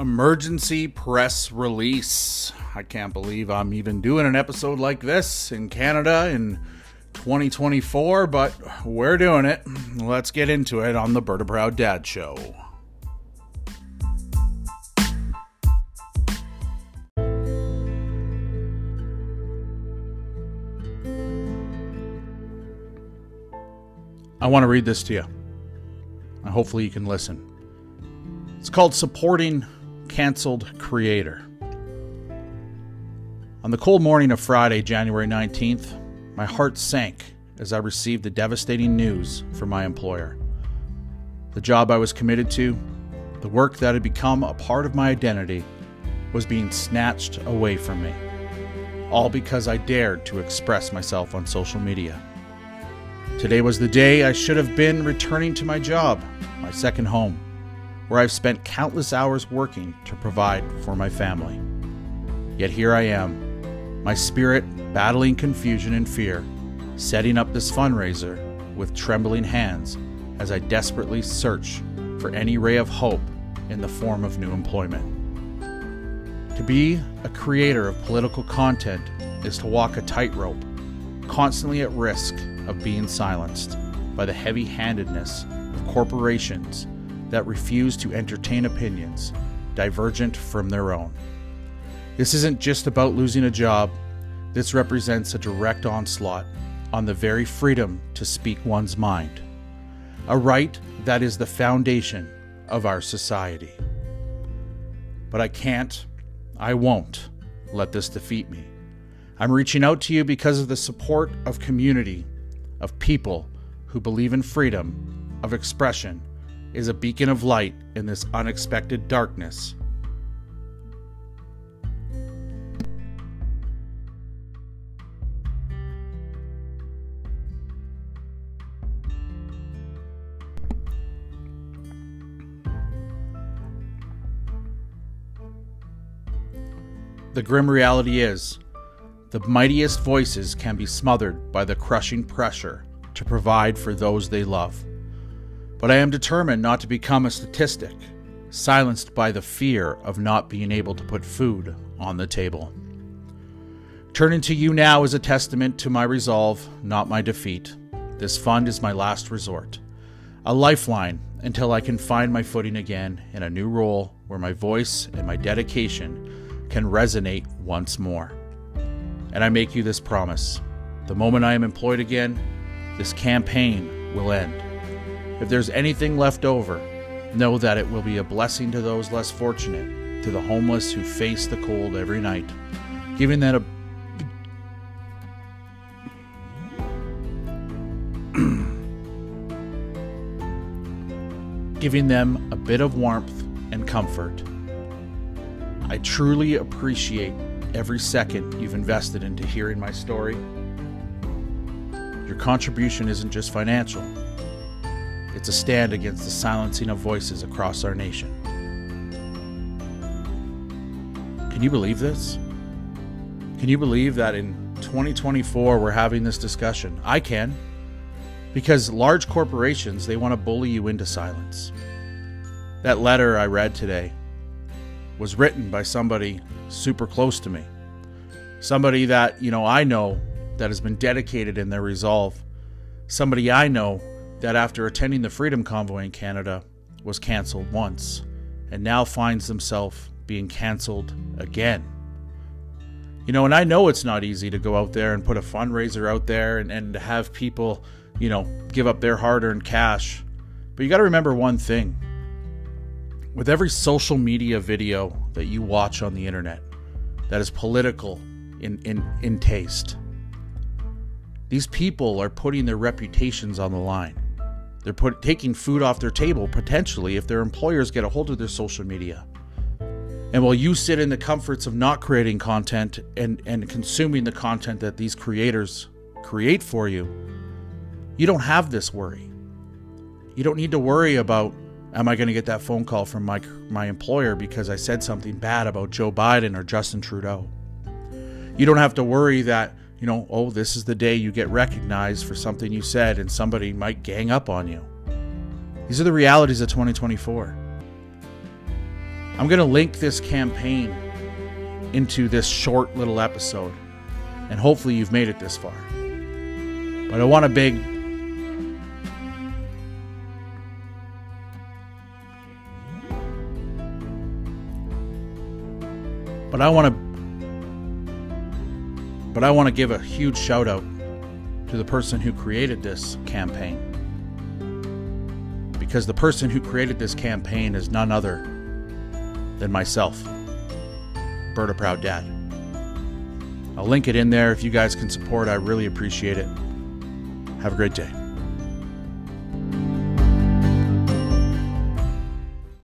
Emergency press release. I can't believe I'm even doing an episode like this in Canada in 2024, but we're doing it. Let's get into it on the Berta Proud Dad Show. I want to read this to you. Hopefully, you can listen. It's called Supporting Cancelled Creator. On the cold morning of Friday, January 19th, my heart sank as I received the devastating news from my employer. The job I was committed to, the work that had become a part of my identity, was being snatched away from me. All because I dared to express myself on social media. Today was the day I should have been returning to my job, my second home, where I've spent countless hours working to provide for my family. Yet here I am, my spirit battling confusion and fear, setting up this fundraiser with trembling hands as I desperately search for any ray of hope in the form of new employment. To be a creator of political content is to walk a tightrope, constantly at risk of being silenced by the heavy handedness of corporations that refuse to entertain opinions divergent from their own. This isn't just about losing a job, this represents a direct onslaught on the very freedom to speak one's mind, a right that is the foundation of our society. But I can't, I won't let this defeat me. I'm reaching out to you because of the support of community of people who believe in freedom of expression is a beacon of light in this unexpected darkness. The grim reality is the mightiest voices can be smothered by the crushing pressure to provide for those they love. But I am determined not to become a statistic, silenced by the fear of not being able to put food on the table. Turning to you now is a testament to my resolve, not my defeat. This fund is my last resort, a lifeline until I can find my footing again in a new role where my voice and my dedication can resonate once more. And I make you this promise the moment I am employed again, this campaign will end. If there's anything left over, know that it will be a blessing to those less fortunate, to the homeless who face the cold every night, giving them a giving them a bit of warmth and comfort. I truly appreciate every second you've invested into hearing my story. Your contribution isn't just financial, it's a stand against the silencing of voices across our nation. Can you believe this? Can you believe that in 2024 we're having this discussion? I can. Because large corporations, they want to bully you into silence. That letter I read today was written by somebody super close to me. Somebody that, you know, I know that has been dedicated in their resolve. Somebody I know that after attending the Freedom Convoy in Canada was canceled once and now finds himself being canceled again. You know, and I know it's not easy to go out there and put a fundraiser out there and, and have people, you know, give up their hard earned cash. But you got to remember one thing with every social media video that you watch on the internet that is political in, in, in taste, these people are putting their reputations on the line. They're put, taking food off their table potentially if their employers get a hold of their social media. And while you sit in the comforts of not creating content and, and consuming the content that these creators create for you, you don't have this worry. You don't need to worry about am I going to get that phone call from my my employer because I said something bad about Joe Biden or Justin Trudeau. You don't have to worry that, you know, oh, this is the day you get recognized for something you said and somebody might gang up on you. These are the realities of 2024. I'm going to link this campaign into this short little episode, and hopefully you've made it this far. But I want a big But I want to but I want to give a huge shout out to the person who created this campaign. Because the person who created this campaign is none other than myself, Berta Proud Dad. I'll link it in there if you guys can support. I really appreciate it. Have a great day.